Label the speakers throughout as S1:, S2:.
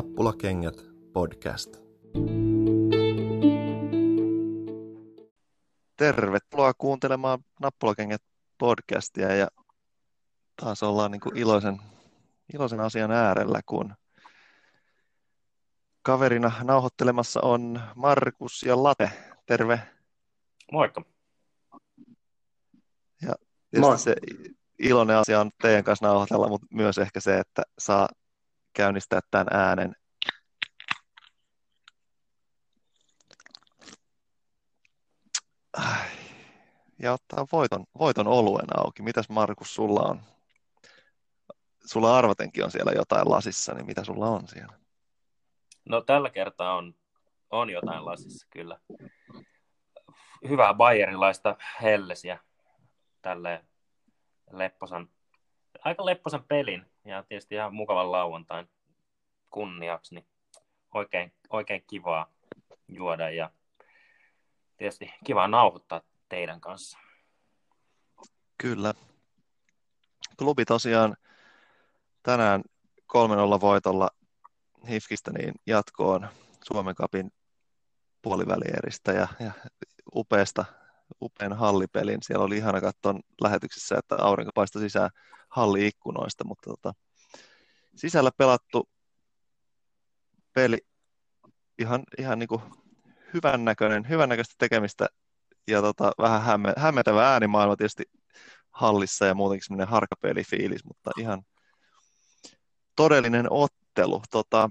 S1: Nappulakengät podcast.
S2: Tervetuloa kuuntelemaan Nappulakengät podcastia ja taas ollaan niin kuin iloisen, iloisen asian äärellä, kun kaverina nauhoittelemassa on Markus ja Late. Terve.
S3: Moikka.
S2: Ja Moi. se iloinen asia on teidän kanssa nauhoitella, mutta myös ehkä se, että saa käynnistää tämän äänen. Ja ottaa voiton, voiton oluen auki. Mitäs Markus sulla on? Sulla arvatenkin on siellä jotain lasissa, niin mitä sulla on siellä?
S3: No tällä kertaa on, on jotain lasissa kyllä. Hyvää bayerilaista hellesiä tälle lepposan, aika lepposan pelin ja tietysti ihan mukavan lauantain kunniaksi, niin oikein, oikein kivaa juoda ja tietysti kivaa nauhoittaa teidän kanssa.
S2: Kyllä. Klubi tosiaan tänään 3-0 voitolla Hifkistä niin jatkoon Suomen kapin puolivälieristä ja, ja upeasta, upean hallipelin. Siellä oli ihana katsoa lähetyksessä, että aurinko paistoi sisään halli-ikkunoista, mutta tota, sisällä pelattu peli ihan, ihan niin kuin hyvännäköinen, hyvännäköistä tekemistä ja tota, vähän hämme, hämmentävä äänimaailma tietysti hallissa ja muutenkin semmoinen harkapelifiilis, mutta ihan todellinen ottelu. Tota,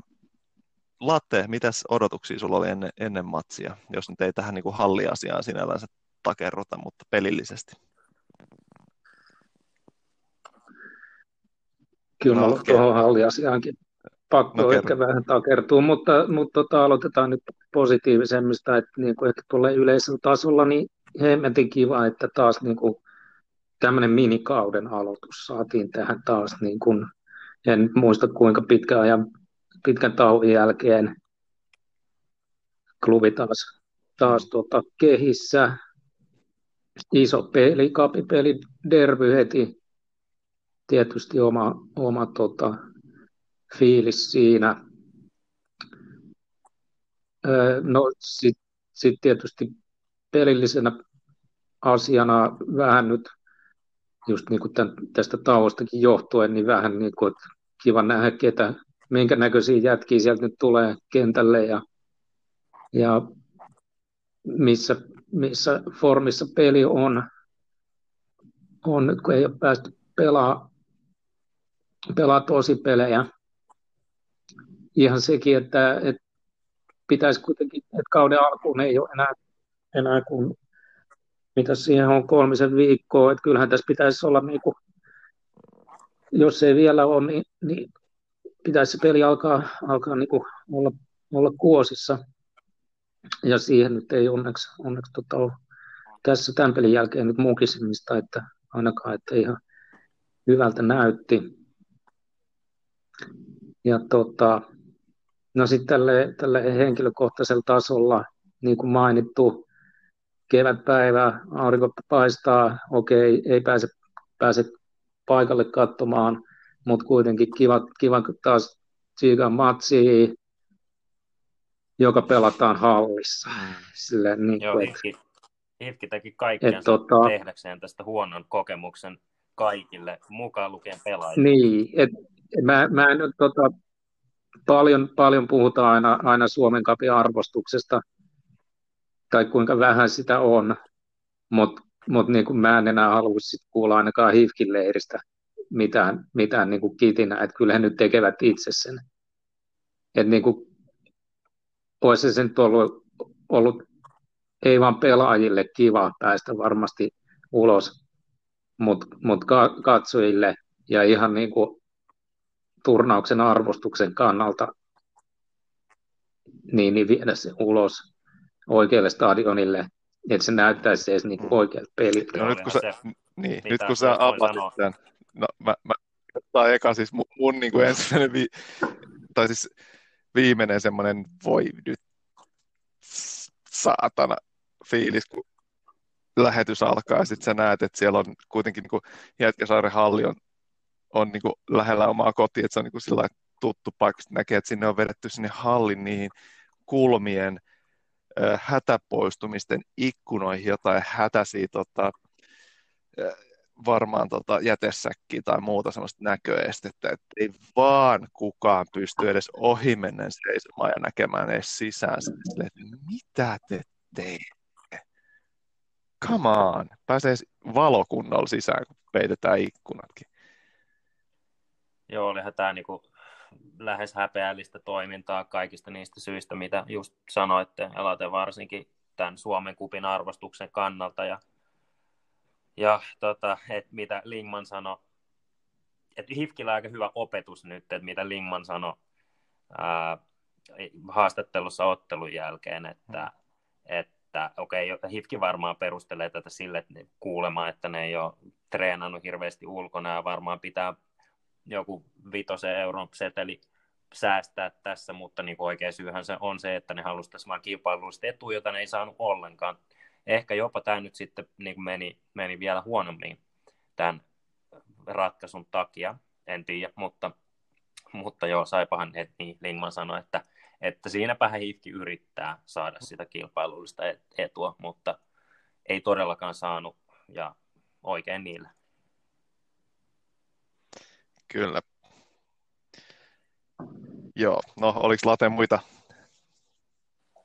S2: Latte, mitäs odotuksia sulla oli ennen, ennen matsia, jos nyt ei tähän niin kuin halliasiaan sinällänsä takerruta, mutta pelillisesti?
S4: Kyllä no, tuohon halliasiaankin pakko no, ehkä vähän takertuu, mutta, mutta tota, aloitetaan nyt positiivisemmista, että niin kuin ehkä tuolle yleisellä tasolla niin hemmetin kiva, että taas niin kuin tämmöinen minikauden aloitus saatiin tähän taas, niin kuin, en muista kuinka pitkä ajan, pitkän tauon jälkeen. Klubi taas, taas tota, kehissä, iso peli, kapipeli, derby heti, tietysti oma, oma tota, fiilis siinä. No sitten sit tietysti pelillisenä asiana vähän nyt just niin kuin tämän, tästä tauostakin johtuen, niin vähän niin kuin, että kiva nähdä, ketä, minkä näköisiä jätkiä sieltä nyt tulee kentälle ja, ja missä, missä formissa peli on, on nyt kun ei ole päästy pelaa, pelaa tosi pelejä, ihan sekin, että, että pitäisi kuitenkin, että kauden alkuun ei ole enää, enää kuin, mitä siihen on kolmisen viikkoa, että kyllähän tässä pitäisi olla niin kuin, jos ei vielä ole, niin, niin pitäisi se peli alkaa, alkaa niin kuin olla, olla kuosissa. Ja siihen nyt ei onneksi, onneksi tota ole tässä tämän pelin jälkeen nyt mukisimista, että ainakaan, että ihan hyvältä näytti. Ja tota, No sitten tälle, tälle henkilökohtaisella tasolla, niin kuin mainittu, kevätpäivä, aurinko paistaa, okei, ei pääse, pääse paikalle katsomaan, mutta kuitenkin kiva, kiva taas tsiikan matsi, joka pelataan hallissa. Mm.
S3: Silleen, niin Joo, Hifki, Hifki teki kaikkea tota, tehdäkseen tästä huonon kokemuksen kaikille, mukaan lukien pelaajille.
S4: Niin, et, mä, mä en tota, paljon, paljon puhutaan aina, aina Suomen kapin arvostuksesta, tai kuinka vähän sitä on, mutta mut niin mä en enää haluaisi kuulla ainakaan Hifkin leiristä mitään, mitään niin kuin kitinä, että kyllä he nyt tekevät itse sen. Että niin kuin, olisi se nyt ollut, ollut ei vaan pelaajille kiva päästä varmasti ulos, mutta mut katsojille ja ihan niin kuin turnauksen arvostuksen kannalta niin, niin viedä se ulos oikealle stadionille, että se näyttäisi edes niin oikealta peliltä.
S2: No, nyt kun sä, niin, nyt kun sä avasit tämän, no, mä, mä ottaa eka siis mun, mun niin kuin ensimmäinen, vi, tai siis viimeinen semmoinen voi nyt saatana fiilis, kun lähetys alkaa ja sitten sä näet, että siellä on kuitenkin niin Jätkäsaaren halli on on niin kuin lähellä omaa kotia, että se on niin kuin tuttu paikka, näkee, että sinne on vedetty sinne hallin niihin kulmien äh, hätäpoistumisten ikkunoihin jotain hätäisiä tota, äh, varmaan tota jätesäkkiä tai muuta sellaista näköestettä, että ei vaan kukaan pysty edes ohimennen seisomaan ja näkemään edes sisään. Sille, että mitä te teette? Come on! Pääsee valokunnalla sisään, kun peitetään ikkunatkin.
S3: Joo, olihan tämä niinku lähes häpeällistä toimintaa kaikista niistä syistä, mitä just sanoitte, elaten varsinkin tämän Suomen kupin arvostuksen kannalta. Ja, ja tota, että mitä Lingman sanoi, että Hifkillä on aika hyvä opetus nyt, että mitä Lingman sanoi ää, haastattelussa ottelun jälkeen, että, että okei, okay, Hifki varmaan perustelee tätä sille, että kuulemaan, että ne ei ole treenannut hirveästi ulkona ja varmaan pitää joku vitosen euron seteli säästää tässä, mutta niin oikea syyhän se on se, että ne halusivat vain kilpailullista etua, jota ne ei saanut ollenkaan. Ehkä jopa tämä nyt sitten niin meni, meni vielä huonommin tämän ratkaisun takia, en tiedä, mutta, mutta joo, saipahan et, niin Lingman sanoi, että, että siinäpä Hifki yrittää saada sitä kilpailullista etua, mutta ei todellakaan saanut ja oikein niillä.
S2: Kyllä. Joo, no oliko Late muita,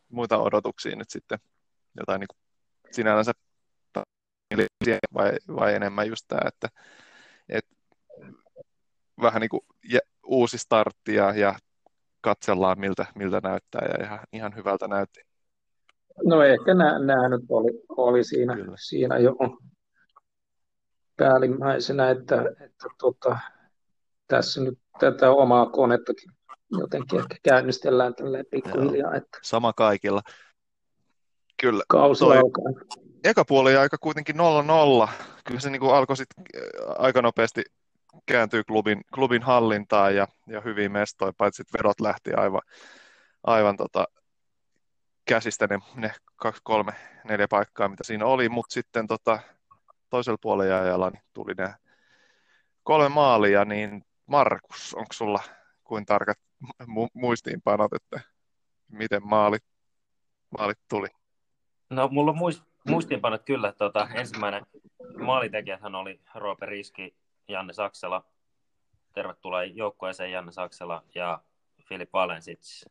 S2: muita odotuksia nyt sitten? Jotain niin sinänsä vai, vai enemmän just tämä, että, että vähän niin kuin uusi startti ja, ja katsellaan miltä, miltä näyttää ja ihan, ihan hyvältä näytti.
S4: No ehkä nämä, nämä nyt oli, oli siinä, siinä jo päällimmäisenä, että, että tota, tässä nyt tätä omaa konettakin jotenkin ehkä käynnistellään tällä pikkuhiljaa. Että...
S2: Sama kaikilla. Kyllä.
S4: Kausi toi...
S2: Eka puoli aika kuitenkin 0-0. Kyllä se niin kuin alkoi sitten äh, aika nopeasti kääntyy klubin, klubin hallintaan ja, ja hyvin mestoi, paitsi että verot lähti aivan, aivan tota, käsistä ne, ne kaksi, kolme, neljä paikkaa, mitä siinä oli, mutta sitten tota, toisella puolella ajalla niin tuli ne kolme maalia, niin Markus, onko sulla kuin tarkat mu- muistiinpanot, että miten maalit, maalit tuli?
S3: No mulla on muist, muistiinpanot kyllä. Tuota, ensimmäinen maalitekijähän oli Roope Riski, Janne Saksela. Tervetuloa joukkueeseen Janne Saksela ja Filip Valensits.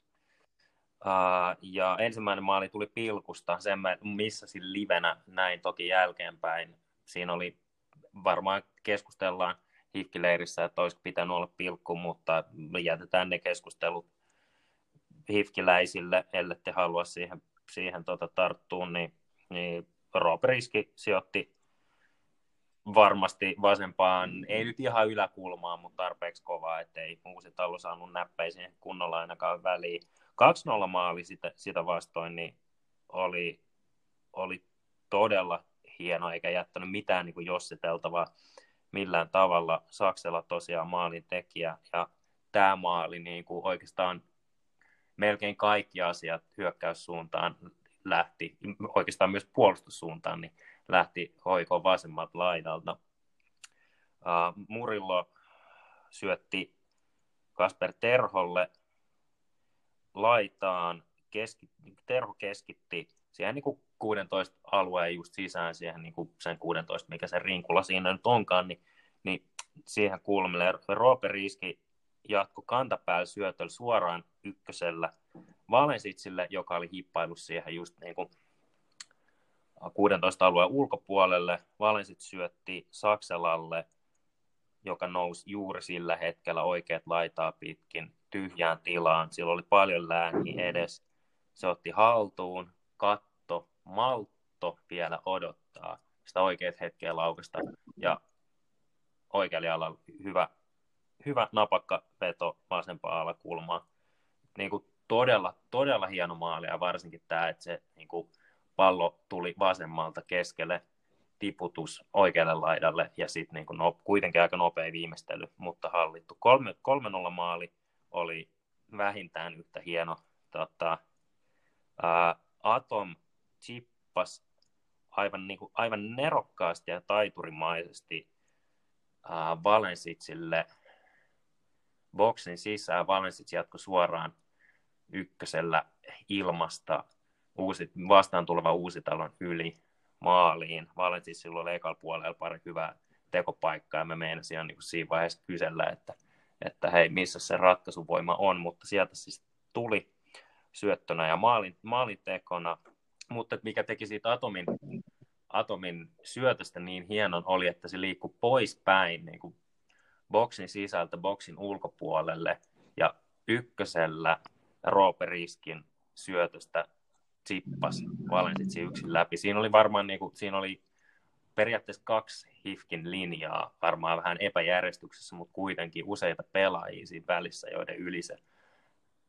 S3: Uh, ja ensimmäinen maali tuli pilkusta, sen mä missasin livenä näin toki jälkeenpäin. Siinä oli varmaan keskustellaan hifkileirissä, että olisi pitänyt olla pilkku, mutta jätetään ne keskustelut hifkiläisille, ellette halua siihen, siihen tota tarttua, niin, niin Rob Riski sijoitti varmasti vasempaan, ei nyt ihan yläkulmaan, mutta tarpeeksi kovaa, ettei uusi tallo saanut näppäisiin kunnolla ainakaan väliin. 2-0 maali sitä, sitä vastoin niin oli, oli todella hieno, eikä jättänyt mitään niin kuin jossiteltavaa millään tavalla. Saksella tosiaan maalin tekijä ja tämä maali niin kuin oikeastaan melkein kaikki asiat hyökkäyssuuntaan lähti, oikeastaan myös puolustussuuntaan, niin lähti hoikoon vasemmalta laidalta. Uh, Murillo syötti Kasper Terholle laitaan, keski, Terho keskitti siihen niin kuin 16 alueen just sisään siihen niin kuin sen 16, mikä se rinkula siinä nyt onkaan, niin, niin siihen kulmille. Roope Riski jatko kantapäällä syötöllä suoraan ykkösellä Valensitsille, joka oli hippailu siihen just niin kuin 16 alueen ulkopuolelle. Valensit syötti Sakselalle, joka nousi juuri sillä hetkellä oikeat laitaa pitkin tyhjään tilaan. Sillä oli paljon lääniä edes. Se otti haltuun, kat maltto vielä odottaa sitä oikeat hetkeä laukasta ja oikealla jalalla hyvä, hyvä napakka veto vasempaa alakulmaa. Niin kuin todella, todella hieno maali ja varsinkin tämä, että se niin kuin pallo tuli vasemmalta keskelle, tiputus oikealle laidalle ja sitten niin no, kuitenkin aika nopea viimeistely, mutta hallittu. 3-0 maali oli vähintään yhtä hieno. Tota, ää, Atom chippas aivan, niin kuin, aivan nerokkaasti ja taiturimaisesti äh, Valensitsille boksin sisään. Valensic jatkoi suoraan ykkösellä ilmasta uusi, vastaan tuleva Uusitalon yli maaliin. Valensic silloin oli ekalla puolella pari hyvää tekopaikkaa ja me meinasin ihan niin kuin siinä vaiheessa kysellä, että, että hei, missä se ratkaisuvoima on, mutta sieltä siis tuli syöttönä ja maalin, maalintekona, mutta mikä teki siitä Atomin, Atomin syötöstä niin hienon oli, että se liikkui poispäin niin kuin boksin sisältä boksin ulkopuolelle ja ykkösellä Roope Riskin syötöstä chippas Valensitsi yksin läpi. Siinä oli varmaan niin kuin, siinä oli periaatteessa kaksi Hifkin linjaa, varmaan vähän epäjärjestyksessä, mutta kuitenkin useita pelaajia siinä välissä, joiden yli se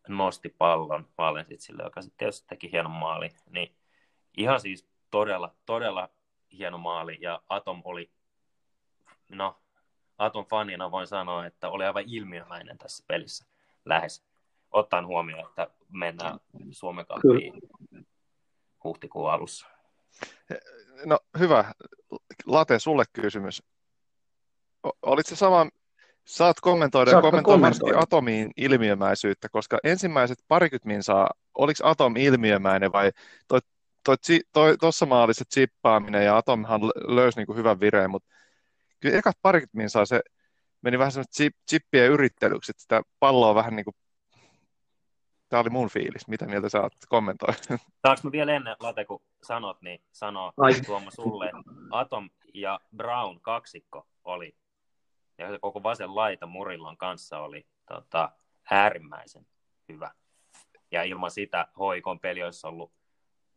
S3: nosti pallon Valensitsille, joka sitten teki hienon maali. Niin ihan siis todella, todella hieno maali, ja Atom oli, no, Atom fanina voin sanoa, että oli aivan ilmiömäinen tässä pelissä lähes, ottaen huomioon, että mennään Suomen Cupiin huhtikuun alussa.
S2: No hyvä. Late, sulle kysymys. Olit se sama, saat kommentoida ja kommentoida atomiin ilmiömäisyyttä, koska ensimmäiset parikymmentä minsaa, oliko atom ilmiömäinen vai toi, toi, toi, tuossa maalissa chippaaminen ja atomhan löysi niin kuin hyvän vireen, mutta kyllä ekat parikymmentä minsaa se meni vähän semmoista chip, chippien yrittelyksi, että sitä palloa vähän niin kuin Tämä oli mun fiilis. Mitä mieltä sä oot? Kommentoi.
S3: Saanko mä vielä ennen, Late, kun sanot, niin sano Tuomo sulle, Atom ja Brown kaksikko oli, ja koko vasen laita Murillon kanssa oli tota, äärimmäisen hyvä. Ja ilman sitä hoikon peli olisi ollut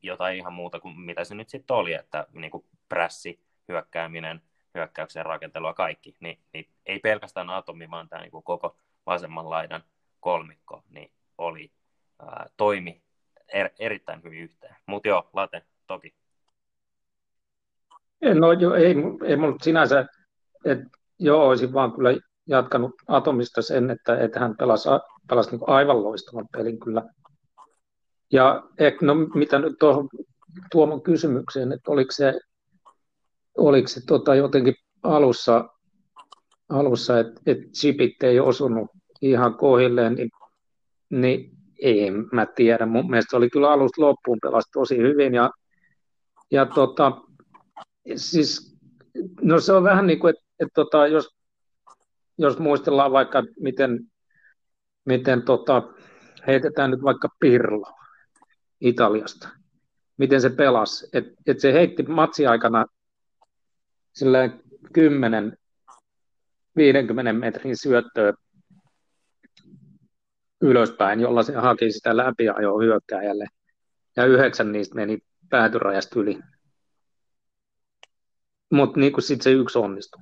S3: jotain ihan muuta kuin mitä se nyt sitten oli, että niin kuin prässi, hyökkääminen, hyökkäyksen rakentelua, kaikki, niin, niin ei pelkästään atomi, vaan tämä niin kuin koko vasemman laidan kolmikko, niin oli ää, toimi er, erittäin hyvin yhteen. Mutta joo, Late, toki.
S4: No jo, ei, ei mulla sinänsä, että joo, olisin vaan kyllä jatkanut Atomista sen, että, että hän pelasi, pelasi niin aivan loistavan pelin kyllä. Ja no, mitä nyt tuohon Tuomon kysymykseen, että oliko se, oliko se tota jotenkin alussa, alussa että, että chipit ei osunut ihan kohilleen, niin, niin en mä tiedä. Mun mielestä oli kyllä alusta loppuun pelasi tosi hyvin. Ja, ja tota, siis, no se on vähän niin kuin, että, että tota, jos, jos muistellaan vaikka, miten, miten tota, heitetään nyt vaikka Pirlo Italiasta, miten se pelasi. Että et se heitti matsiaikana silleen 10 50 metrin syöttöä ylöspäin, jolla se haki sitä läpiajoa hyökkääjälle. Ja yhdeksän niistä meni päätyrajasta yli. Mutta niin sitten se yksi onnistui.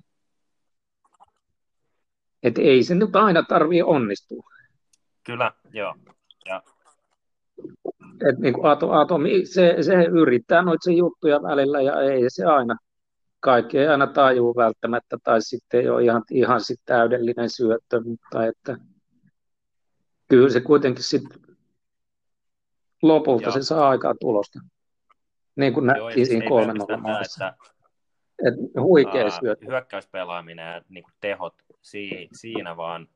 S4: Et ei se nyt aina tarvii onnistua.
S3: Kyllä, joo. Ja.
S4: Et niin kuin Ato, Atomi, se, se yrittää noita juttuja välillä ja ei se aina, kaikki ei aina tajuu välttämättä tai sitten ei ole ihan, ihan sit täydellinen syöttö, mutta että kyllä se kuitenkin sitten lopulta Joo. se saa aikaa tulosta. Niin kuin nähtiin siinä kolmen että, että huikea syöttö.
S3: Hyökkäyspelaaminen ja niin kuin tehot siinä, vaan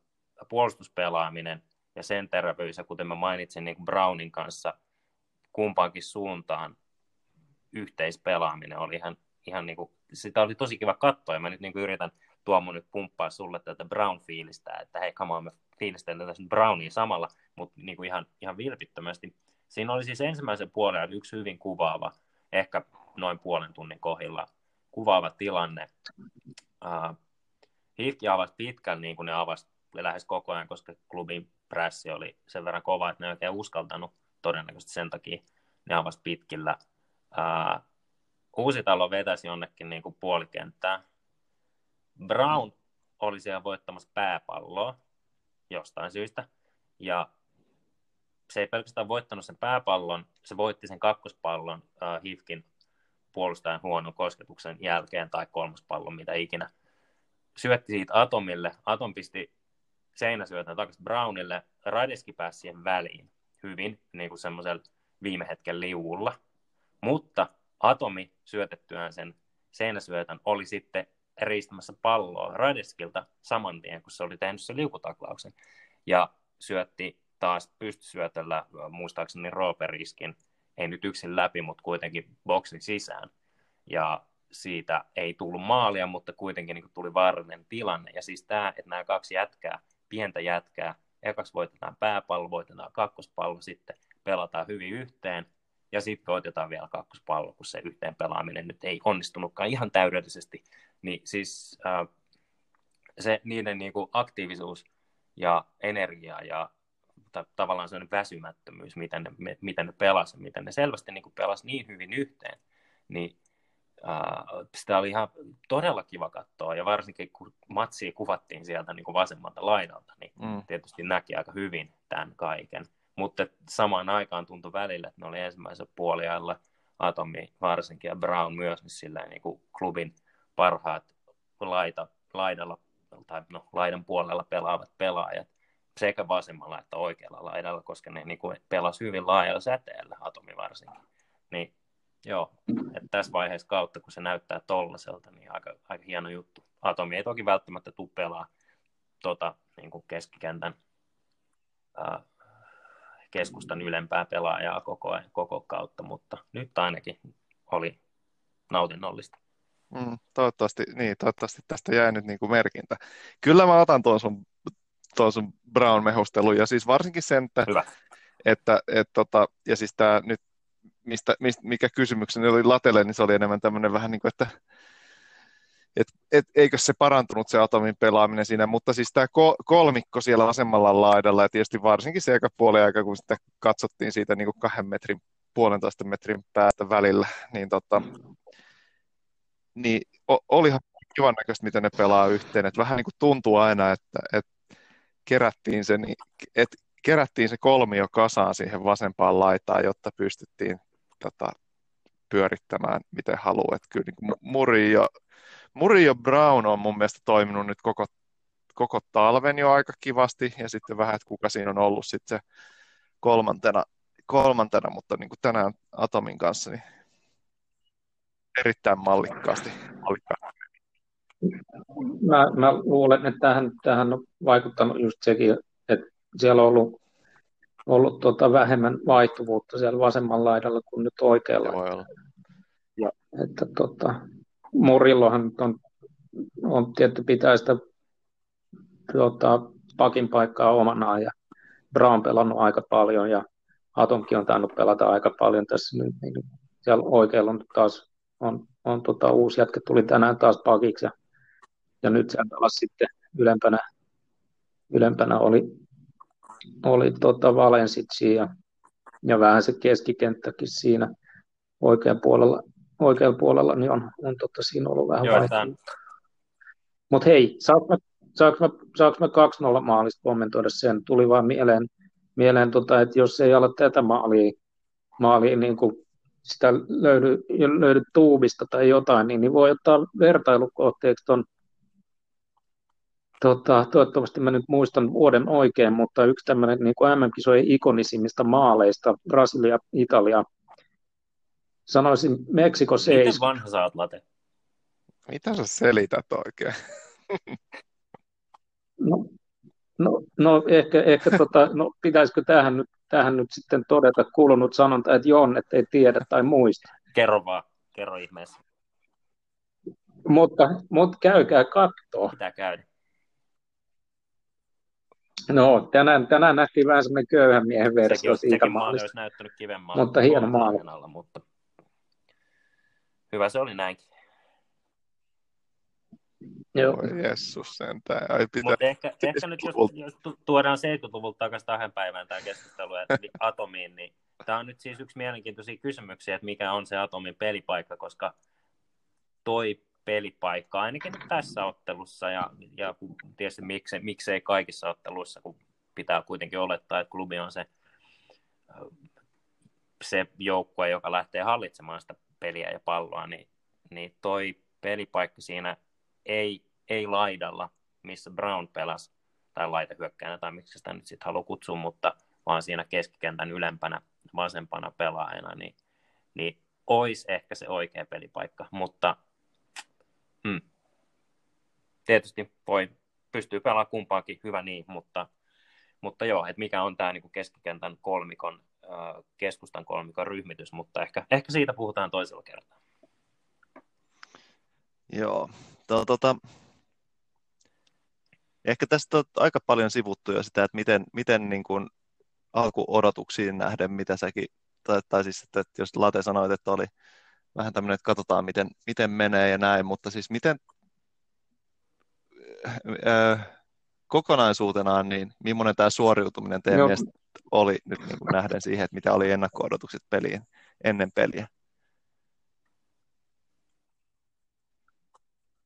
S3: puolustuspelaaminen ja sen terveys, ja kuten mä mainitsin niin kuin Brownin kanssa kumpaankin suuntaan yhteispelaaminen oli ihan, ihan niin kuin, sitä oli tosi kiva katsoa, ja mä nyt niin kuin yritän Tuomo nyt pumppaa sulle tätä Brown-fiilistä, että hei, on, me fiilistellään tässä Brownia samalla, mutta niin kuin ihan, ihan vilpittömästi. Siinä oli siis ensimmäisen puolen yksi hyvin kuvaava, ehkä noin puolen tunnin kohdilla kuvaava tilanne. Uh, Hifki avasi pitkän, niin kuin ne avasi lähes koko ajan, koska klubin pressi oli sen verran kova, että ne ei oikein uskaltanut todennäköisesti sen takia. Ne avasi pitkillä. Uh, Uusitalo vetäisi jonnekin niin kuin puolikenttää. Brown oli siellä voittamassa pääpalloa jostain syystä. Ja se ei pelkästään voittanut sen pääpallon, se voitti sen kakkospallon uh, Hifkin puolustajan huonon kosketuksen jälkeen tai kolmospallon, mitä ikinä. Syötti siitä Atomille. Atom pisti seinäsyötön takaisin Brownille. Radeski pääsi siihen väliin hyvin, niin kuin semmoisella viime hetken liuulla. Mutta Atomi syötettyään sen seinäsyötön oli sitten riistämässä palloa Radeskilta saman tien, kun se oli tehnyt sen liukutaklauksen. Ja syötti taas pystysyötöllä, muistaakseni Rooperiskin, ei nyt yksin läpi, mutta kuitenkin boksin sisään. Ja siitä ei tullut maalia, mutta kuitenkin niin tuli vaarallinen tilanne. Ja siis tämä, että nämä kaksi jätkää, pientä jätkää, ekas voitetaan pääpallo, voitetaan kakkospallo, sitten pelataan hyvin yhteen, ja sitten voitetaan vielä kakkospallo, kun se yhteen pelaaminen nyt ei onnistunutkaan ihan täydellisesti. Niin siis äh, se niiden niin kuin aktiivisuus ja energia ja ta- tavallaan sellainen väsymättömyys, miten ne, miten ne pelasivat, miten ne selvästi niin pelasivat niin hyvin yhteen, niin Uh, sitä oli ihan todella kiva katsoa, ja varsinkin kun matsia kuvattiin sieltä niin kuin vasemmalta laidalta, niin mm. tietysti näki aika hyvin tämän kaiken. Mutta samaan aikaan tuntui välillä, että ne oli ensimmäisellä puoliajalla Atomi varsinkin ja Brown myös, niin sillä niin kuin klubin parhaat laita, laidalla, tai no, laidan puolella pelaavat pelaajat sekä vasemmalla että oikealla laidalla, koska ne niin kuin pelasi hyvin laajalla säteellä, Atomi varsinkin. Niin Joo, että tässä vaiheessa kautta, kun se näyttää tollaselta, niin aika, aika hieno juttu. Atomi ei toki välttämättä tule pelaa tota, niin kuin keskikentän ää, keskustan ylempää pelaajaa koko, koko kautta, mutta nyt ainakin oli nautinnollista.
S2: Mm, toivottavasti, niin, toivottavasti tästä jää nyt niin kuin merkintä. Kyllä mä otan tuon sun, tuon sun Brown-mehustelun, ja siis varsinkin sen, että, Hyvä. että et, tota, ja siis tämä nyt mistä, mistä, mikä kysymykseni oli Latelle, niin se oli enemmän tämmöinen vähän niin kuin, että et, et, eikö se parantunut se Atomin pelaaminen siinä, mutta siis tämä kolmikko siellä vasemmalla laidalla ja tietysti varsinkin se puoli aika, kun sitä katsottiin siitä niin kuin kahden metrin, puolentoista metrin päästä välillä, niin, tota, niin olihan kivan näköistä, miten ne pelaa yhteen, että vähän niin kuin tuntuu aina, että, että kerättiin se, niin, että kerättiin se kolmio kasaan siihen vasempaan laitaan, jotta pystyttiin tota, pyörittämään miten haluaa. Että kyllä niin Murillo, Murillo Brown on mun mielestä toiminut nyt koko, koko talven jo aika kivasti, ja sitten vähän, että kuka siinä on ollut sitten se kolmantena, kolmantena mutta niin kuin tänään Atomin kanssa, niin erittäin mallikkaasti. mallikkaasti.
S4: Mä, mä luulen, että tähän, tähän on vaikuttanut just sekin, että siellä on ollut ollut tota vähemmän vaihtuvuutta siellä vasemmalla laidalla kuin nyt oikealla. Voi olla. Ja, että tota, Murillohan nyt on, on tietty pitää sitä tota, pakin paikkaa omanaan ja Brown pelannut aika paljon ja Atomkin on tainnut pelata aika paljon tässä nyt. Niin siellä oikealla on taas on, on tota, uusi jätkä tuli tänään taas pakiksi ja, ja nyt siellä taas sitten ylempänä, ylempänä oli oli tota Valensitsi ja, ja vähän se keskikenttäkin siinä oikealla puolella, oikealla puolella niin on, on tota, siinä ollut vähän vaihtoehtoja. Mutta hei, saanko mä, saanko mä 2-0 maalista kommentoida sen? Tuli vaan mieleen, mieleen tota, että jos ei ala tätä maalia, maalia niin kuin sitä löydy, löydy tuubista tai jotain, niin, niin voi ottaa vertailukohteeksi tuon Tota, toivottavasti mä nyt muistan vuoden oikein, mutta yksi tämmöinen niin kuin MM-kisojen ikonisimmista maaleista, Brasilia, Italia, sanoisin Meksiko 7.
S3: Miten vanha sä oot, Late?
S2: Mitä sä selität oikein?
S4: No, no, no ehkä, ehkä tota, no, pitäisikö tähän nyt, tähän nyt sitten todeta kuulunut sanonta, että Jon, että ei tiedä tai muista.
S3: Kerro vaan, kerro ihmeessä.
S4: Mutta, mutta käykää katsoa.
S3: Pitää käydä.
S4: No, tänään, tänään nähtiin vähän semmoinen köyhän miehen versio
S3: sekin, siitä sekin maali olisi näyttänyt kiven maali.
S4: Mutta hieno maali.
S3: Alla, mutta hyvä se oli näinkin.
S2: Joo. Oi Jessus sentään. Ai pitää,
S3: Mutta ehkä, ehkä nyt jos, jos tuodaan 70-luvulta takaisin tähän päivään tämä keskustelu että atomiin, niin tämä on nyt siis yksi mielenkiintoisia kysymyksiä, että mikä on se atomin pelipaikka, koska toi pelipaikka, ainakin tässä ottelussa, ja, ja tietysti miksei, miksei kaikissa otteluissa, kun pitää kuitenkin olettaa, että klubi on se, se joukkue, joka lähtee hallitsemaan sitä peliä ja palloa, niin, niin toi pelipaikka siinä ei, ei laidalla, missä Brown pelasi, tai laitahyökkäänä, tai miksi sitä nyt sitten haluaa kutsua, mutta vaan siinä keskikentän ylempänä vasempana pelaajana, niin, niin olisi ehkä se oikea pelipaikka, mutta. Tietysti voi, pystyy pelaamaan kumpaakin, hyvä niin, mutta, mutta joo, että mikä on tämä niin keskikentän kolmikon, keskustan kolmikon ryhmitys, mutta ehkä, ehkä siitä puhutaan toisella kertaa.
S2: Joo, to, tota, ehkä tästä on aika paljon sivuttu jo sitä, että miten, miten niin kuin alkuodotuksiin nähden, mitä säkin, tai, tai siis, että jos Late sanoit, että oli vähän tämmöinen, että katsotaan, miten, miten menee ja näin, mutta siis miten äh, kokonaisuutenaan, niin millainen tämä suoriutuminen teidän no. mielestä oli nyt niin kuin nähden siihen, että mitä oli ennakko-odotukset peliin ennen peliä?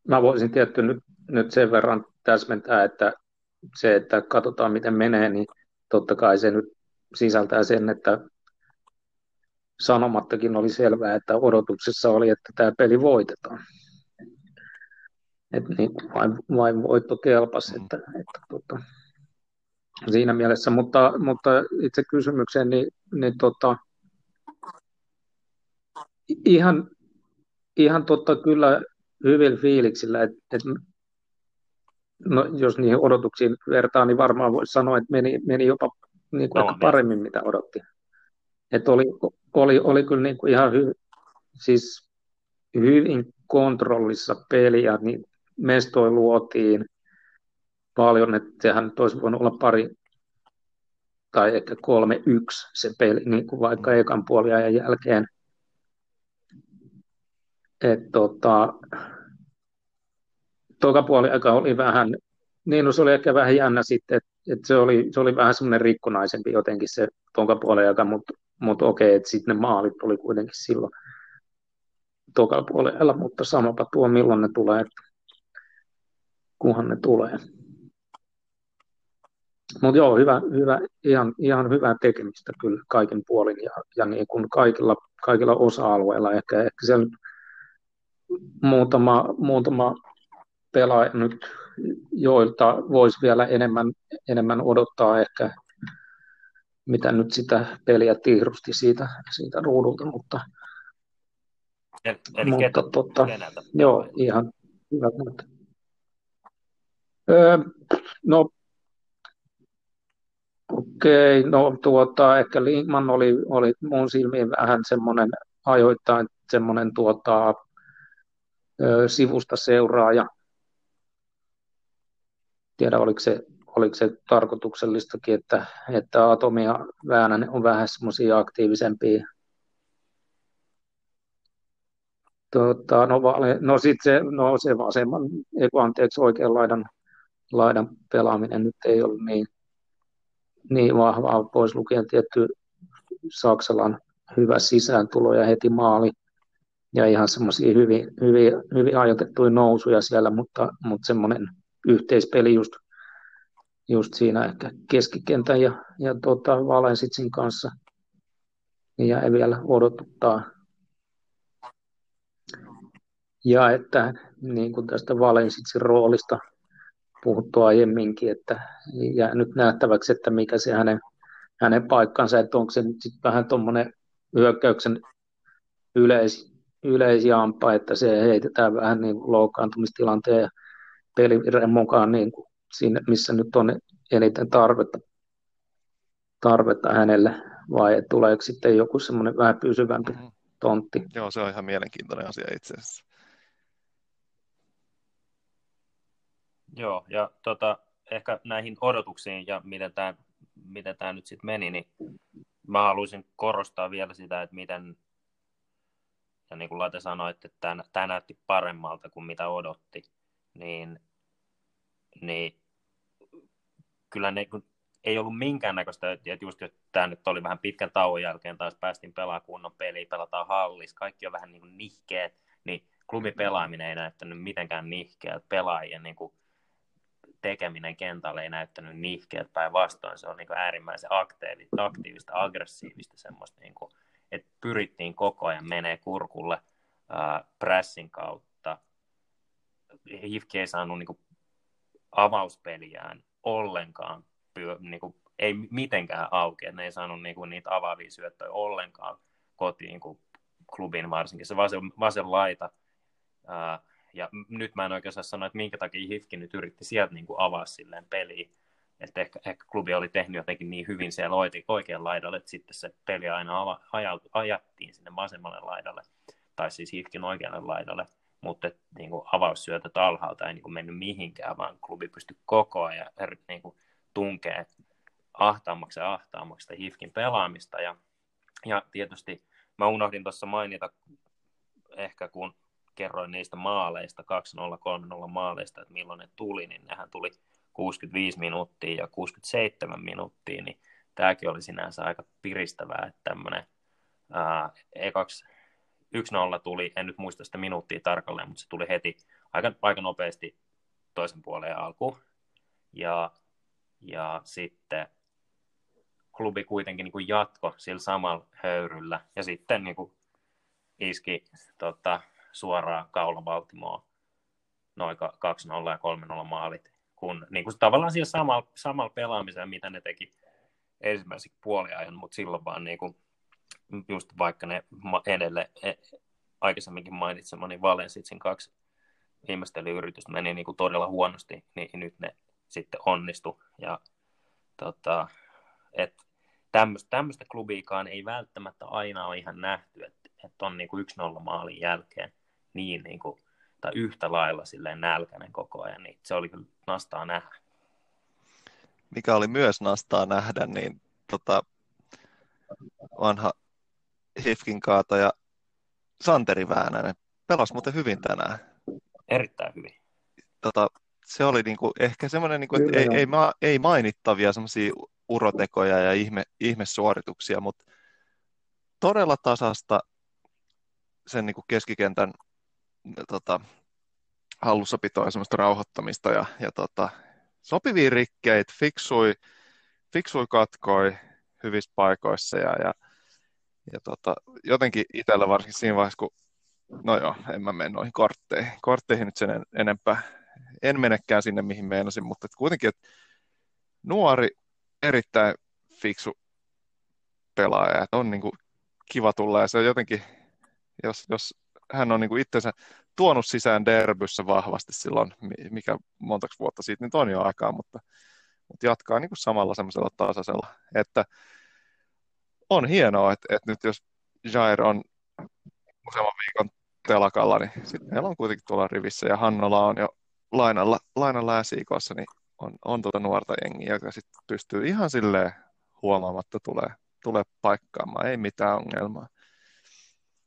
S4: Mä voisin tietty nyt, nyt sen verran täsmentää, että se, että katsotaan miten menee, niin totta kai se nyt sisältää sen, että sanomattakin oli selvää, että odotuksessa oli, että tämä peli voitetaan. Et niin, vain, vain voitto kelpasi, että, että tota, siinä mielessä. Mutta, mutta itse kysymykseen, niin, niin tota, ihan, ihan totta kyllä hyvillä fiiliksillä, että, että no, jos niihin odotuksiin vertaa, niin varmaan voisi sanoa, että meni, meni jopa niin kuin no, aika paremmin, mitä odotti. Että oli, oli, oli kyllä niin kuin ihan hy, siis hyvin kontrollissa peliä, niin mestoi luotiin paljon, että sehän olisi voinut olla pari tai ehkä kolme yksi se peli, niin kuin vaikka mm. ekan puoliajan jälkeen. Et tota, toka puoli aika oli vähän, niin no se oli ehkä vähän jännä sitten, että et se, oli, se oli vähän semmoinen rikkonaisempi jotenkin se toka puoli aika, mutta mut okei, että sitten ne maalit oli kuitenkin silloin toka puolella, mutta samapa tuo milloin ne tulee, että kunhan ne tulee. Mutta joo, hyvä, hyvä, ihan, ihan hyvää tekemistä kyllä kaiken puolin ja, ja niin kuin kaikilla, kaikilla osa-alueilla. Ehkä, ehkä siellä muutama, muutama pelaaja nyt, joilta voisi vielä enemmän, enemmän odottaa ehkä, mitä nyt sitä peliä tiirusti siitä, siitä ruudulta, mutta,
S3: Eli mutta ketä,
S4: totta, joo, ihan hyvä. Öö, no, okei, okay, no tuota, ehkä Linkman oli, oli mun silmiin vähän semmoinen ajoittain semmoinen tuota, sivusta seuraaja, tiedä oliko se, oliko se tarkoituksellistakin, että, että Atomi ja on vähän semmoisia aktiivisempia. Tota, no, no sitten se, no se vasemman, anteeksi, oikean laidan, laidan pelaaminen nyt ei ollut niin, niin vahvaa, pois lukien tietty Saksalan hyvä sisääntulo ja heti maali ja ihan semmoisia hyvin, hyvin, hyvin ajoitettuja nousuja siellä, mutta, mutta semmoinen yhteispeli just, just siinä ehkä keskikentän ja, ja tota Valensitsin kanssa ja ei vielä odotuttaa. Ja että niin kuin tästä Valensitsin roolista puhuttu aiemminkin, että ja nyt nähtäväksi, että mikä se hänen, hänen paikkansa, että onko se nyt sitten vähän tuommoinen hyökkäyksen yleis, yleisjampa, että se heitetään vähän niin kuin loukkaantumistilanteen ja pelivireen mukaan niin kuin siinä, missä nyt on eniten tarvetta, tarvetta hänelle, vai tuleeko sitten joku semmoinen vähän pysyvämpi mm-hmm. tontti?
S2: Joo, se on ihan mielenkiintoinen asia itse asiassa.
S3: Joo, ja tota, ehkä näihin odotuksiin ja miten tämä miten tämä nyt sitten meni, niin mä haluaisin korostaa vielä sitä, että miten, ja niin kuin Late sanoi, että tämä, näytti paremmalta kuin mitä odotti niin, niin kyllä ne, kun ei ollut minkäännäköistä, että just että tämä nyt oli vähän pitkän tauon jälkeen, taas päästiin pelaamaan kunnon peliä, pelataan hallis, kaikki on vähän niin kuin nihkeet, niin klubipelaaminen ei näyttänyt mitenkään nihkeät, pelaajien niin kuin tekeminen kentällä ei näyttänyt nihkeät, päinvastoin. Se on niin äärimmäisen aktiivista, aggressiivista semmoista, niin kuin, että pyrittiin koko ajan menee kurkulle ää, pressin kautta, HIFK ei saanut niin kuin, avauspeliään ollenkaan, niin kuin, ei mitenkään auki, että ne ei saanut niin kuin, niitä avaavia syöttöjä ollenkaan kotiin, kuin klubin varsinkin. Se vasen, vasen laita, ää, ja nyt mä en oikein saa sanoa, että minkä takia Hifki nyt yritti sieltä niin kuin avaa silleen peliä, että ehkä, ehkä klubi oli tehnyt jotenkin niin hyvin siellä oikean laidalle, että sitten se peli aina ava, ajattiin sinne vasemmalle laidalle, tai siis Hifkin oikealle laidalle, mutta niin kuin avaussyötöt alhaalta ei niin kuin mennyt mihinkään, vaan klubi pystyi koko ajan niin kuin tunkee ahtaammaksi ja ahtaammaksi sitä Hifkin pelaamista, ja, ja tietysti mä unohdin tuossa mainita ehkä kun kerroin niistä maaleista, 2-0, 3-0 maaleista, että milloin ne tuli, niin nehän tuli 65 minuuttia ja 67 minuuttia, niin tämäkin oli sinänsä aika piristävää, että tämmöinen ekaksi 1-0 tuli, en nyt muista sitä minuuttia tarkalleen, mutta se tuli heti aika, aika nopeasti toisen puoleen alkuun. Ja, ja sitten klubi kuitenkin niin jatko sillä samalla höyryllä ja sitten niin kuin iski tota, suoraan kaula Baltimore noin 2-0 ja 3-0 maalit, kun niin kuin tavallaan siellä samalla, samalla pelaamisella, mitä ne teki ensimmäisen puoliajan, mutta silloin vaan niin kuin, just vaikka ne edelleen e, aikaisemminkin mainitsemani Valensitsin kaksi viimeistelyyritystä meni niin kuin todella huonosti, niin nyt ne sitten onnistu. Ja tota, et tämmöistä, klubiikaan ei välttämättä aina ole ihan nähty, että, että on niin kuin 1-0 maalin jälkeen niin, niin kuin, tai yhtä lailla silleen nälkäinen koko ajan, niin se oli kyllä nastaa nähdä.
S2: Mikä oli myös nastaa nähdä, niin tota, vanha Hifkin kaataja Santeri Väänänen pelasi muuten hyvin tänään.
S3: Erittäin hyvin.
S2: Tota, se oli niinku ehkä semmoinen, niinku, että ei, ei, ma, ei mainittavia semmoisia urotekoja ja ihme, ihmesuorituksia, mutta todella tasasta sen niinku keskikentän tota, hallussapitoa ja semmoista rauhoittamista ja, ja tota, sopivia rikkeitä, fiksui, fiksui katkoi hyvissä paikoissa ja, ja, ja tota, jotenkin itsellä varsinkin siinä vaiheessa, kun no joo, en mä mene noihin kortteihin, kortteihin nyt sen en, enempää, en menekään sinne mihin meinasin, mutta et kuitenkin, että nuori, erittäin fiksu pelaaja, että on niin kuin kiva tulla ja se on jotenkin, jos, jos hän on niin kuin itsensä tuonut sisään derbyssä vahvasti silloin, mikä montaksi vuotta siitä nyt on jo aikaa, mutta, mutta jatkaa niin kuin samalla semmoisella tasaisella, että on hienoa, että, että nyt jos Jair on useamman viikon telakalla, niin sitten meillä on kuitenkin tuolla rivissä ja Hannola on jo lainalla, lainalla SIKossa, niin on, on tuota nuorta jengiä, joka sitten pystyy ihan silleen huomaamatta tulee, tulee paikkaamaan, ei mitään ongelmaa.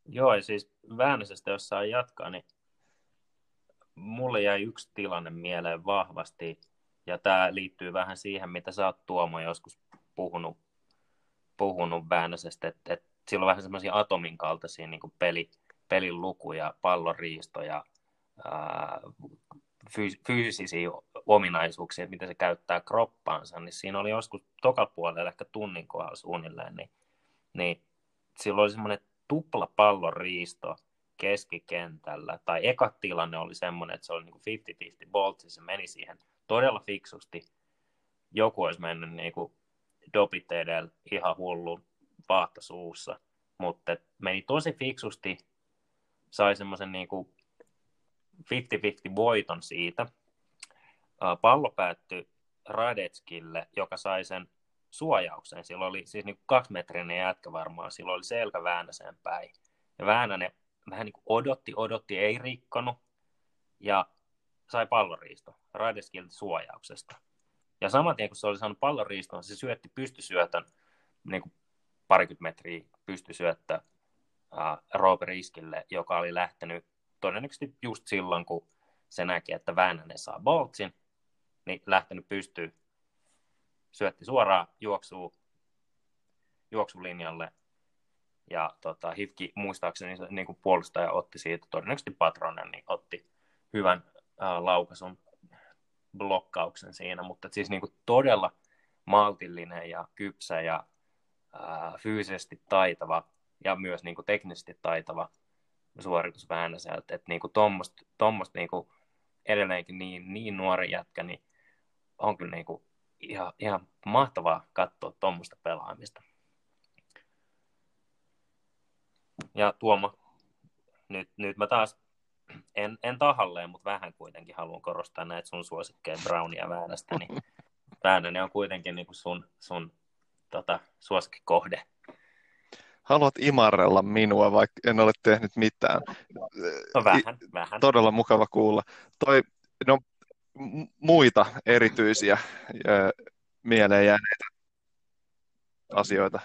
S3: Joo, ja siis Väänäsestä, jos saa jatkaa, niin mulle jäi yksi tilanne mieleen vahvasti, ja tämä liittyy vähän siihen, mitä sä oot Tuomo joskus puhunut, puhunut Väänäsestä, että, että sillä on vähän semmoisia atomin kaltaisia niin peli, pelin lukuja, pallonriistoja, ää, fyysisiä ominaisuuksia, miten se käyttää kroppaansa, niin siinä oli joskus tokalla puolella, ehkä tunnin kohdalla suunnilleen, niin, niin silloin oli semmoinen tupla pallon riisto keskikentällä, tai eka tilanne oli semmoinen, että se oli niin 50-50 boltsi, se meni siihen todella fiksusti. Joku olisi mennyt niin kuin dopit edellä ihan hullu vaahta suussa, mutta meni tosi fiksusti, sai semmoisen niin 50-50 voiton siitä. Pallo päättyi Radetskille, joka sai sen suojaukseen. Sillä oli siis niin kaksimetrinen jätkä varmaan, sillä oli selkä Väänäseen päin. Ja Väänänen vähän niin kuin odotti, odotti, ei rikkonut ja sai palloriisto Radeskilta suojauksesta. Ja saman tien kun se oli saanut palloriiston, se syötti pystysyötön niin kuin parikymmentä metriä pystysyöttö Robert Iskille, joka oli lähtenyt todennäköisesti just silloin, kun se näki, että Väänänen saa boltsin, niin lähtenyt pystyy syötti suoraan juoksuu, juoksulinjalle. Ja tota, Hifki muistaakseni niin kuin puolustaja otti siitä, todennäköisesti Patronen, niin otti hyvän äh, laukaisun blokkauksen siinä, mutta siis niin kuin todella maltillinen ja kypsä ja äh, fyysisesti taitava ja myös niin kuin teknisesti taitava suoritus Väänäseltä, että niin tuommoista niin kuin edelleenkin niin, niin nuori jätkä, niin on kyllä niin kuin ihan, ihan mahtavaa katsoa tuommoista pelaamista. Ja Tuomo, nyt, nyt mä taas en, en tahalleen, mutta vähän kuitenkin haluan korostaa näitä sun suosikkeja Brownia Väänästä, niin Väänänen on kuitenkin niin kuin sun, sun tota, suosikkikohde.
S2: Haluat imarrella minua, vaikka en ole tehnyt mitään.
S3: No vähän, I, vähän.
S2: Todella mukava kuulla. Toi, no, muita erityisiä mieleen jääneitä asioita,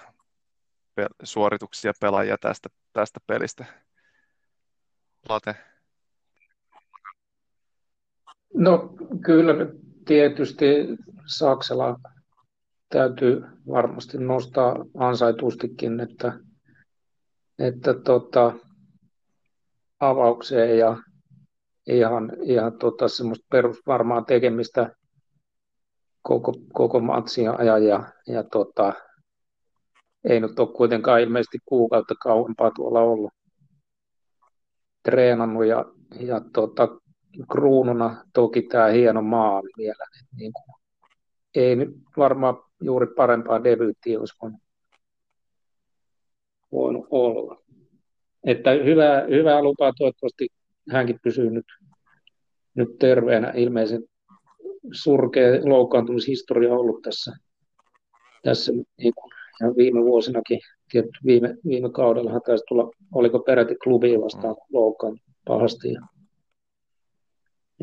S2: suorituksia pelaajia tästä, tästä pelistä? Late?
S4: No kyllä tietysti Saksala täytyy varmasti nostaa ansaitustikin, että, että tota, avaukseen ja ihan, ihan tota, semmoista perusvarmaa tekemistä koko, koko matsia ajan ja, ja tota, ei nyt ole kuitenkaan ilmeisesti kuukautta kauempaa tuolla ollut treenannut ja, ja tota, kruununa toki tämä hieno maali vielä. Niin kuin, ei nyt varmaan juuri parempaa debyyttiä olisi voinut, voinut olla. Että hyvää, hyvää lupaa toivottavasti hänkin pysyy nyt, nyt terveenä. Ilmeisen surkea loukkaantumishistoria ollut tässä, tässä niin kuin, ja viime vuosinakin. Tietysti viime, viime kaudella taisi tulla, oliko peräti klubiin vastaan loukkaan pahasti. Ja,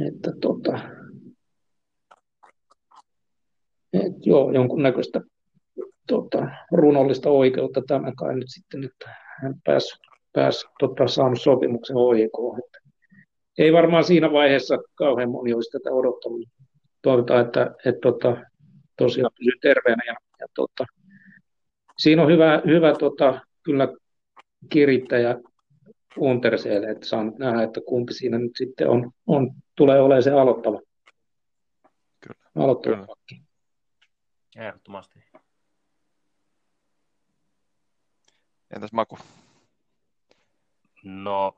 S4: että tota, et joo, jonkunnäköistä tota, runollista oikeutta tämä kai nyt sitten, että hän pääsi pääs, tota, saanut sopimuksen OIK. Ei varmaan siinä vaiheessa kauhean moni olisi tätä odottanut. Toivotaan, että et, tota, tosiaan pysyy terveenä ja, ja tota, siinä on hyvä, hyvä tota, kyllä kirittäjä Unterseelle, että saan nähdä, että kumpi siinä nyt sitten on, on tulee olemaan se aloittava.
S2: Kyllä.
S4: Aloittava kyllä. pakki.
S3: Ehdottomasti.
S2: Entäs Maku?
S3: No,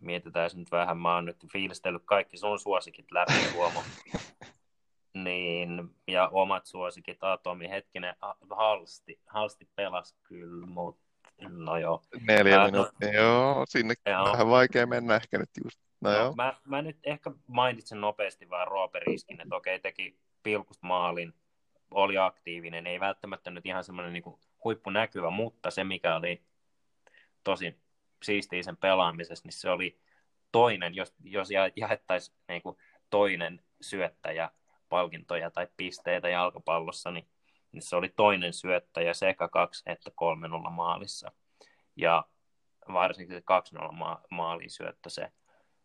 S3: mietitään nyt vähän. Mä oon nyt fiilistellyt kaikki sun suosikit läpi, Tuomo. niin, ja omat suosikit, Atomi, hetkinen, Halsti, Halsti pelasi kyllä, mutta no joo.
S2: Neljä Ää, minuuttia, no, joo, sinne joo. vähän vaikea mennä ehkä nyt just. No, no joo.
S3: Mä, mä, nyt ehkä mainitsen nopeasti vaan Roope Riskin, että okei, teki pilkusta maalin, oli aktiivinen, ei välttämättä nyt ihan semmoinen niin huippunäkyvä, mutta se mikä oli tosi siistiä sen pelaamisessa, niin se oli toinen, jos, jos jaettaisiin niin toinen syöttäjä palkintoja tai pisteitä jalkapallossa, niin, niin se oli toinen syöttäjä sekä 2 että 3-0 maalissa. Ja varsinkin se 2-0 ma- maalin syöttö se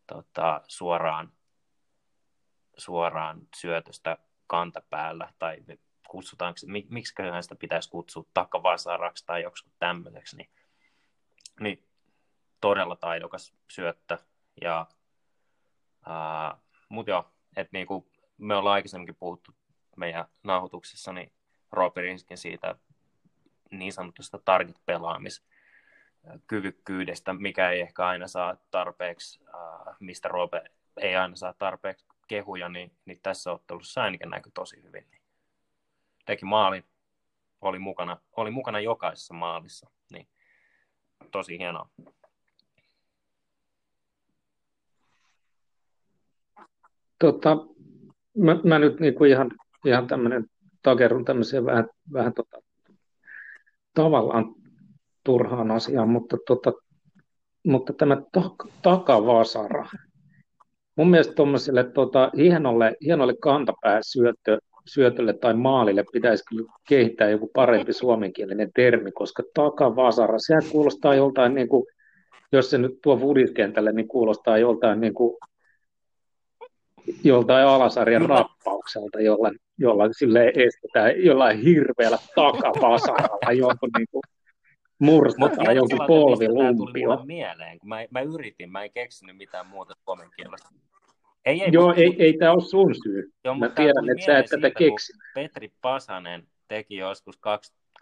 S3: tota, suoraan, suoraan syötöstä kantapäällä, tai kutsutaanko, miksi sitä pitäisi kutsua takavasaraksi tai joku tämmöiseksi, niin, niin todella taidokas syöttö. Ja, ää, mut joo, että niinku, me ollaan aikaisemminkin puhuttu meidän nauhoituksessa niin Roope Rinskin siitä niin sanotusta target-pelaamis kyvykkyydestä, mikä ei ehkä aina saa tarpeeksi, mistä Roope ei aina saa tarpeeksi kehuja, niin, niin tässä ottelussa ainakin näkyi tosi hyvin. Niin teki maalin, oli mukana, oli mukana jokaisessa maalissa, niin tosi hienoa.
S4: Tota, mä, mä nyt niin kuin ihan, ihan tämmöinen takerun tämmöiseen vähän, vähän tota, tavallaan turhaan asiaan, mutta, tota, mutta tämä tak- takavasara. Mun mielestä tuommoiselle tota, hienolle, hienolle kantapääsyöttö, syötölle tai maalille pitäisi kyllä kehittää joku parempi suomenkielinen termi, koska takavasara, sehän kuulostaa joltain, niin kuin, jos se nyt tuo fudiskentälle, niin kuulostaa joltain niin kuin joltain alasarjan rappaukselta, jolla, jolla sille estetään jollain hirveällä takapasaralla jonkun niin kuin murstetaan jonkun polvilumpio.
S3: Tuli mieleen, kun mä, mä yritin, mä en keksinyt mitään muuta suomen kielestä. Ei,
S4: ei, Joo, ei, ei tämä ole sun syy. Joo, mä tiedän, että sä et tätä keksi.
S3: Petri Pasanen teki joskus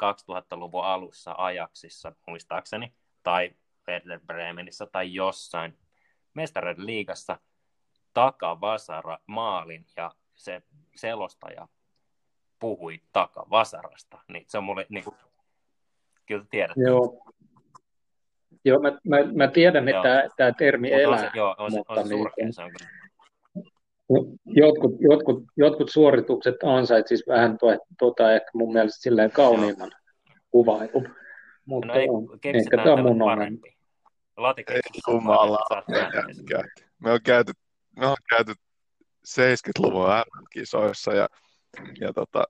S3: 2000-luvun alussa Ajaksissa, muistaakseni, tai Werder Bremenissä tai jossain mestareiden liigassa – takavasara maalin ja se selostaja puhui takavasarasta, niin se on mulle, niin kuin, kyllä tiedät.
S4: Joo. Joo, mä, mä, mä tiedän,
S3: Joo.
S4: että tämä termi
S3: on
S4: elää.
S3: se, joo, on se,
S4: mutta
S3: on se
S4: niin-
S3: surkea, se on kyllä.
S4: Jotkut, jotkut, jotkut suoritukset ansaitsis vähän tuo, tuota, ehkä mun mielestä silleen kauniimman kuvailun. Mutta
S3: No ei,
S4: on, ehkä tämä on mun
S3: parempi. Lati
S2: Ei jumala. Me on käyty, me on käyty 70-luvun MM-kisoissa ja, ja tota,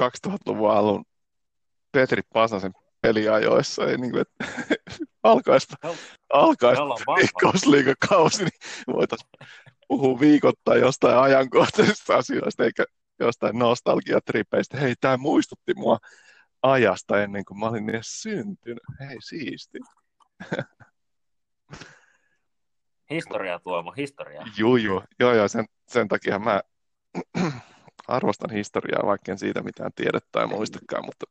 S2: 2000-luvun alun Petri Pasasen peliajoissa. Ja niin kuin, että
S3: ollaan vahva.
S2: veikkausliigakausi, niin voitaisiin puhua viikoittain jostain ajankohtaisista asioista, eikä jostain nostalgiatripeistä. Hei, tämä muistutti mua ajasta ennen kuin mä olin edes syntynyt. Hei, siisti.
S3: Historia Tuomo, historia.
S2: Juu, juu. Joo, joo, sen, sen takia mä arvostan historiaa, vaikka en siitä mitään tiedä tai muistakaan, mutta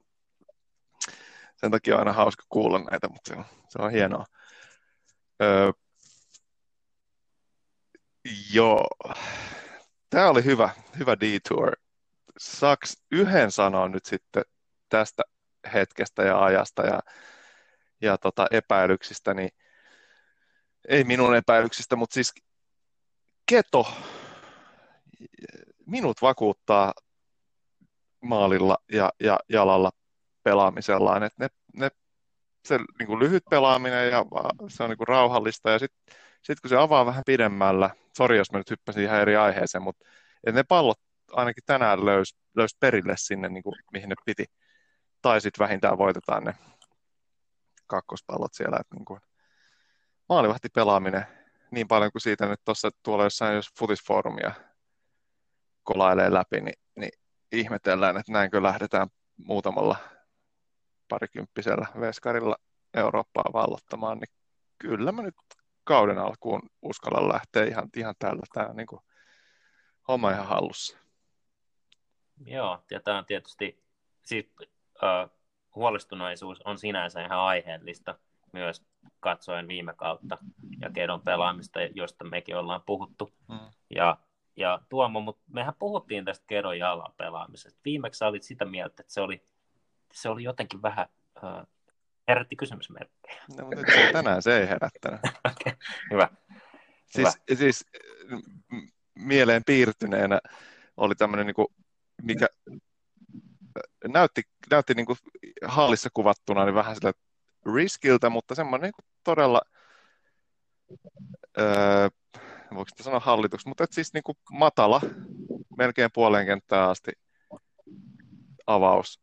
S2: sen takia on aina hauska kuulla näitä, mutta se on, se on hienoa. Öö, joo, tämä oli hyvä, hyvä detour. Saaks yhden sanoa nyt sitten tästä hetkestä ja ajasta ja, ja tota epäilyksistä, niin ei minun epäilyksistä, mutta siis Keto. Minut vakuuttaa maalilla ja, ja jalalla pelaamisellaan, että ne, ne, se niin kuin lyhyt pelaaminen ja se on niin kuin rauhallista ja sitten sit kun se avaa vähän pidemmällä, sori jos mä nyt hyppäsin ihan eri aiheeseen, mutta ne pallot ainakin tänään löys, löys perille sinne, niin kuin, mihin ne piti, tai sitten vähintään voitetaan ne kakkospallot siellä, että niin kuin, maalivahti pelaaminen niin paljon kuin siitä nyt tuossa tuolla jossain jos futisfoorumia kolailee läpi, niin, niin ihmetellään, että näinkö lähdetään muutamalla parikymppisellä veskarilla Eurooppaa vallottamaan, niin kyllä mä nyt kauden alkuun uskallan lähteä ihan, ihan tällä. Tämä on niin kuin homma ihan hallussa.
S3: Joo, ja tämä on tietysti, siis äh, huolestuneisuus on sinänsä ihan aiheellista myös katsoen viime kautta ja Kedon pelaamista, josta mekin ollaan puhuttu.
S2: Mm.
S3: Ja, ja Tuomo, mutta mehän puhuttiin tästä Kedon jalan pelaamisesta. Viimeksi sä olit sitä mieltä, että se oli, se oli jotenkin vähän, äh, herätti kysymysmerkkejä.
S2: No, mutta nyt tänään se ei herättänyt.
S3: Hyvä.
S2: Siis, siis m- mieleen piirtyneenä oli tämmöinen, niin kuin, mikä näytti, näytti niin kuin hallissa kuvattuna niin vähän sille riskiltä, mutta semmoinen niin todella, öö, voiko sitä sanoa hallituksi, mutta et siis niin kuin matala, melkein puoleen kenttään asti avaus.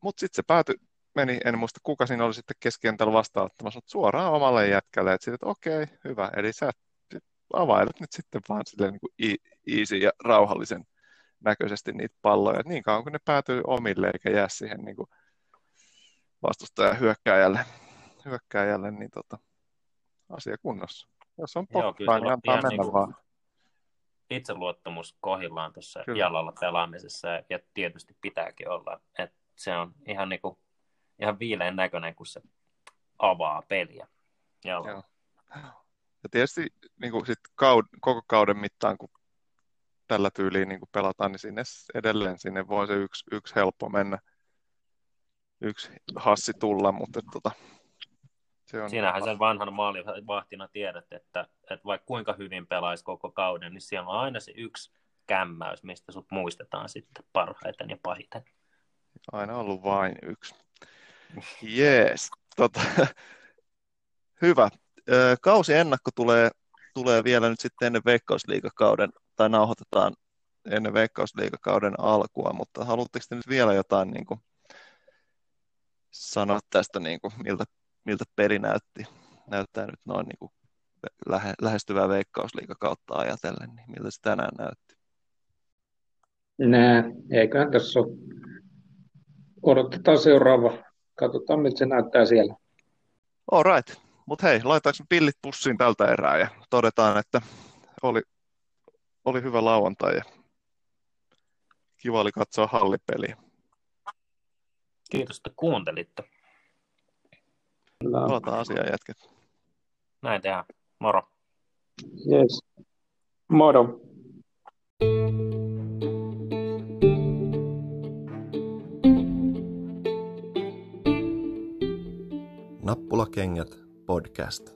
S2: Mutta sitten se päätyi, meni, en muista kuka siinä oli sitten keskikentällä vastaanottamassa, mutta suoraan omalle jätkälle, että sitten, että okei, hyvä, eli sä availet nyt sitten vaan silleen niin kuin easy ja rauhallisen näköisesti niitä palloja, niin kauan kun ne päätyy omille eikä jää siihen niin kuin vastustajan hyökkääjälle, hyökkääjälle niin tota, asia kunnossa. Jos on
S3: se
S2: niin antaa mennä
S3: niin
S2: vaan.
S3: itseluottamus kohillaan tuossa
S2: Kyllä.
S3: jalalla pelaamisessa ja, tietysti pitääkin olla. Et se on ihan, niinku, ihan viileän näköinen, kun se avaa peliä jalalla.
S2: Joo. Ja tietysti niin kuin sit kaud, koko kauden mittaan, kun tällä tyyliin niin kuin pelataan, niin sinne edelleen sinne voi se yksi, yksi helppo mennä, yksi hassi tulla, mutta tota, se on
S3: Siinähän sen vanhan maalivahtina tiedät, että, että vaikka kuinka hyvin pelaisi koko kauden, niin siellä on aina se yksi kämmäys, mistä sut muistetaan sitten parhaiten ja pahiten.
S2: aina ollut vain yksi. Jees, tota, hyvä. Kausi ennakko tulee, tulee vielä nyt sitten ennen Veikkausliigakauden, tai nauhoitetaan ennen Veikkausliigakauden alkua, mutta haluatteko te nyt vielä jotain niin kuin, sanoa tästä, niin kuin, miltä, miltä peli näytti, näyttää nyt noin niin kuin, lähe, lähestyvää Veikkausliigakautta ajatellen, niin miltä se tänään näytti?
S4: Nää, eiköhän tässä ole. Odotetaan seuraava. Katsotaan, miltä se näyttää siellä.
S2: All right. Mutta hei, laitaanko pillit pussiin tältä erää ja todetaan, että oli, oli hyvä lauantai ja kiva oli katsoa hallipeliä.
S3: Kiitos, että kuuntelitte.
S4: Kyllä.
S2: Palataan asiaan jätket.
S3: Näin tehdään. Moro.
S4: Yes. Moro.
S1: Nappulakengät podcast.